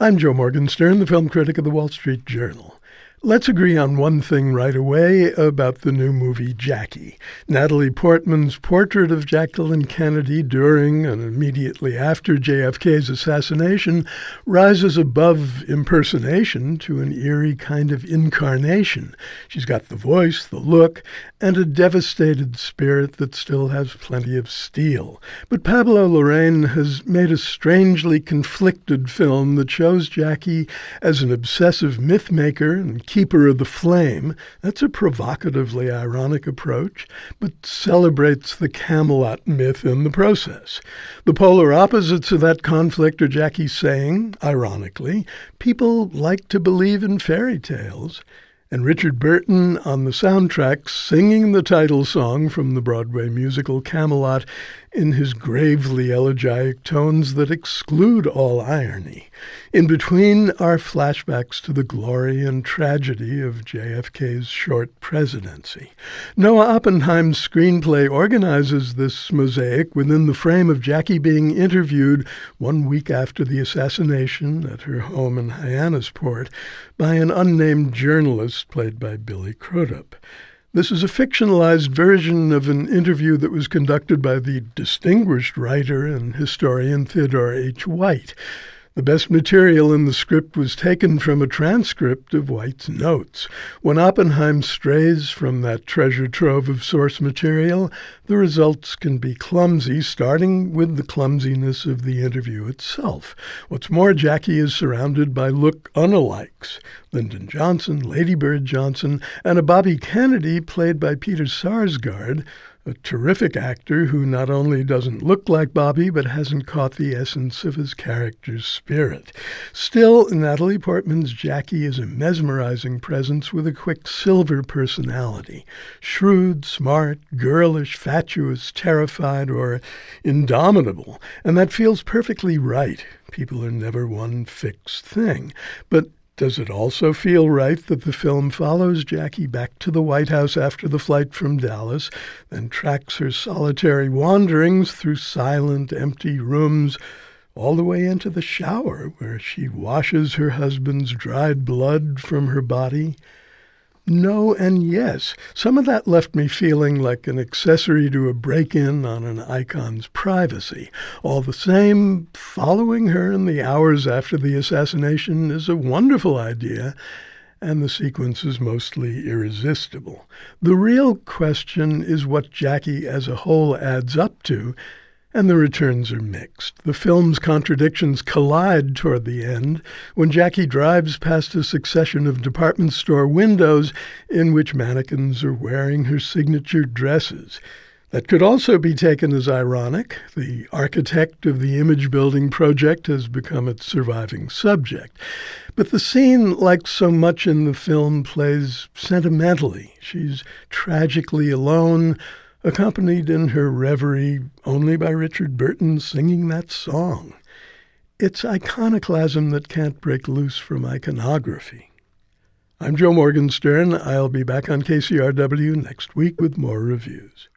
I'm Joe Morgenstern, the film critic of the Wall Street Journal. Let's agree on one thing right away about the new movie Jackie. Natalie Portman's portrait of Jacqueline Kennedy during and immediately after JFK's assassination rises above impersonation to an eerie kind of incarnation. She's got the voice, the look, and a devastated spirit that still has plenty of steel. But Pablo Larraín has made a strangely conflicted film that shows Jackie as an obsessive mythmaker and keeper of the flame. That's a provocatively ironic approach, but celebrates the Camelot myth in the process. The polar opposites of that conflict are Jackie saying, ironically, people like to believe in fairy tales and Richard Burton on the soundtrack singing the title song from the Broadway musical Camelot in his gravely elegiac tones that exclude all irony. In between are flashbacks to the glory and tragedy of JFK's short presidency. Noah Oppenheim's screenplay organizes this mosaic within the frame of Jackie being interviewed one week after the assassination at her home in Hyannisport by an unnamed journalist played by Billy Crudup. This is a fictionalized version of an interview that was conducted by the distinguished writer and historian Theodore H. White. The best material in the script was taken from a transcript of White's notes. When Oppenheim strays from that treasure trove of source material, the results can be clumsy, starting with the clumsiness of the interview itself. What's more, Jackie is surrounded by look unalikes. Lyndon Johnson, Lady Bird Johnson, and a Bobby Kennedy played by Peter Sarsgaard, a terrific actor who not only doesn't look like Bobby, but hasn't caught the essence of his character's spirit. Still, Natalie Portman's Jackie is a mesmerizing presence with a quicksilver personality. Shrewd, smart, girlish, fatuous, terrified, or indomitable. And that feels perfectly right. People are never one fixed thing. But does it also feel right that the film follows Jackie back to the White House after the flight from Dallas, then tracks her solitary wanderings through silent, empty rooms, all the way into the shower where she washes her husband's dried blood from her body? No and yes. Some of that left me feeling like an accessory to a break in on an icon's privacy. All the same, following her in the hours after the assassination is a wonderful idea, and the sequence is mostly irresistible. The real question is what Jackie as a whole adds up to and the returns are mixed. The film's contradictions collide toward the end when Jackie drives past a succession of department store windows in which mannequins are wearing her signature dresses. That could also be taken as ironic. The architect of the image building project has become its surviving subject. But the scene, like so much in the film, plays sentimentally. She's tragically alone, accompanied in her reverie only by Richard Burton singing that song. It's iconoclasm that can't break loose from iconography. I'm Joe Morgenstern. I'll be back on KCRW next week with more reviews.